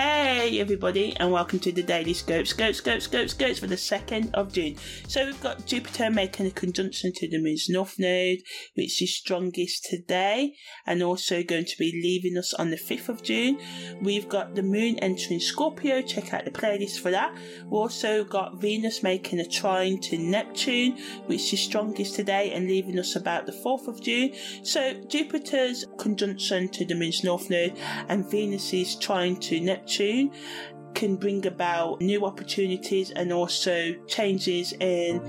Hey everybody, and welcome to the Daily Scope, Scope, Scope, Scope, Scopes for the 2nd of June. So we've got Jupiter making a conjunction to the Moon's North Node, which is strongest today, and also going to be leaving us on the 5th of June. We've got the Moon entering Scorpio, check out the playlist for that. We've also got Venus making a trine to Neptune, which is strongest today and leaving us about the 4th of June. So Jupiter's conjunction to the Moon's North Node and Venus's trine to Neptune Neptune can bring about new opportunities and also changes in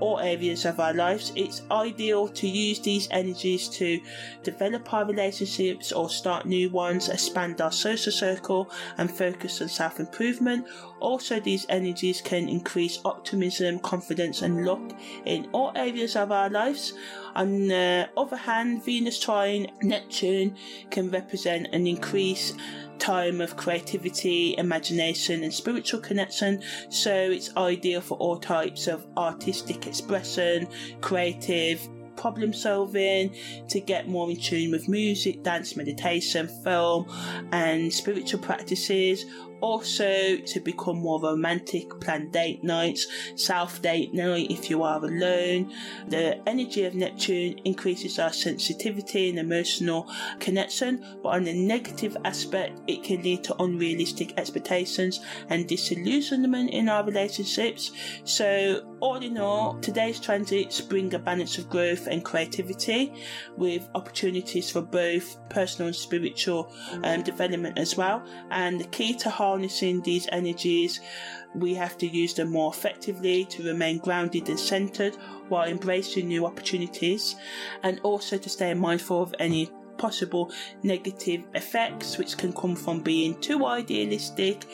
all areas of our lives. It's ideal to use these energies to develop our relationships or start new ones, expand our social circle, and focus on self improvement. Also, these energies can increase optimism, confidence, and luck in all areas of our lives. On the uh, other hand, Venus trine Neptune can represent an increased time of creativity, imagination, and spiritual connection. So it's ideal for all types of artistic expression, creative, problem solving, to get more in tune with music, dance, meditation, film, and spiritual practices, also, to become more romantic, plan date nights, self date night if you are alone. The energy of Neptune increases our sensitivity and emotional connection, but on the negative aspect, it can lead to unrealistic expectations and disillusionment in our relationships. So, all in all, today's transits bring a balance of growth and creativity with opportunities for both personal and spiritual um, development as well. And the key to harnessing these energies, we have to use them more effectively to remain grounded and centered while embracing new opportunities, and also to stay mindful of any possible negative effects which can come from being too idealistic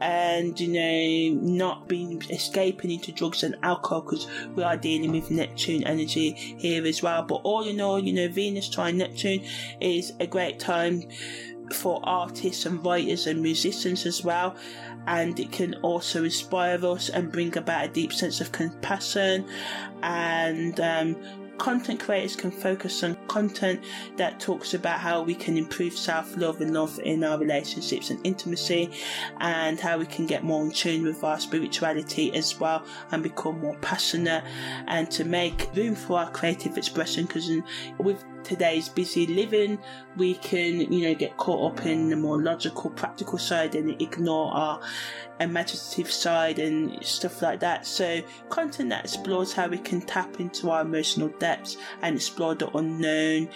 and you know not being escaping into drugs and alcohol because we are dealing with Neptune energy here as well. But all in all you know Venus trine Neptune is a great time for artists and writers and musicians as well. And it can also inspire us and bring about a deep sense of compassion. And um, content creators can focus on content that talks about how we can improve self love and love in our relationships and intimacy, and how we can get more in tune with our spirituality as well and become more passionate. And to make room for our creative expression because with today's busy living, we can, you know, get caught up in the more logical, practical side and ignore our imaginative side and stuff like that. So, content that explores how we can tap into our emotional depths and explore the unknown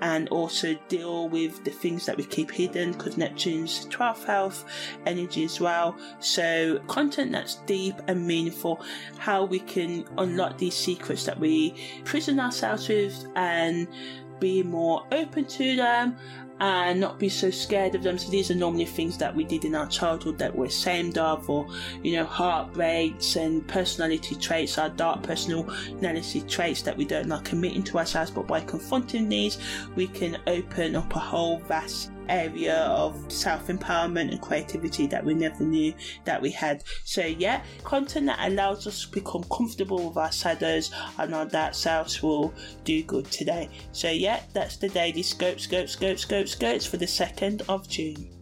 and also deal with the things that we keep hidden because Neptune's 12th health energy as well. So, content that's deep and meaningful, how we can unlock these secrets that we prison ourselves with and be more open to them and not be so scared of them. So these are normally things that we did in our childhood that we're ashamed of, or you know, heartbreaks and personality traits, our dark personality traits that we don't like committing to ourselves. But by confronting these, we can open up a whole vast area of self empowerment and creativity that we never knew that we had. So, yeah, content that allows us to become comfortable with our shadows and our dark selves will do good today. So, yeah, that's the daily scope, scope, scope, scope, scopes for the 2nd of June.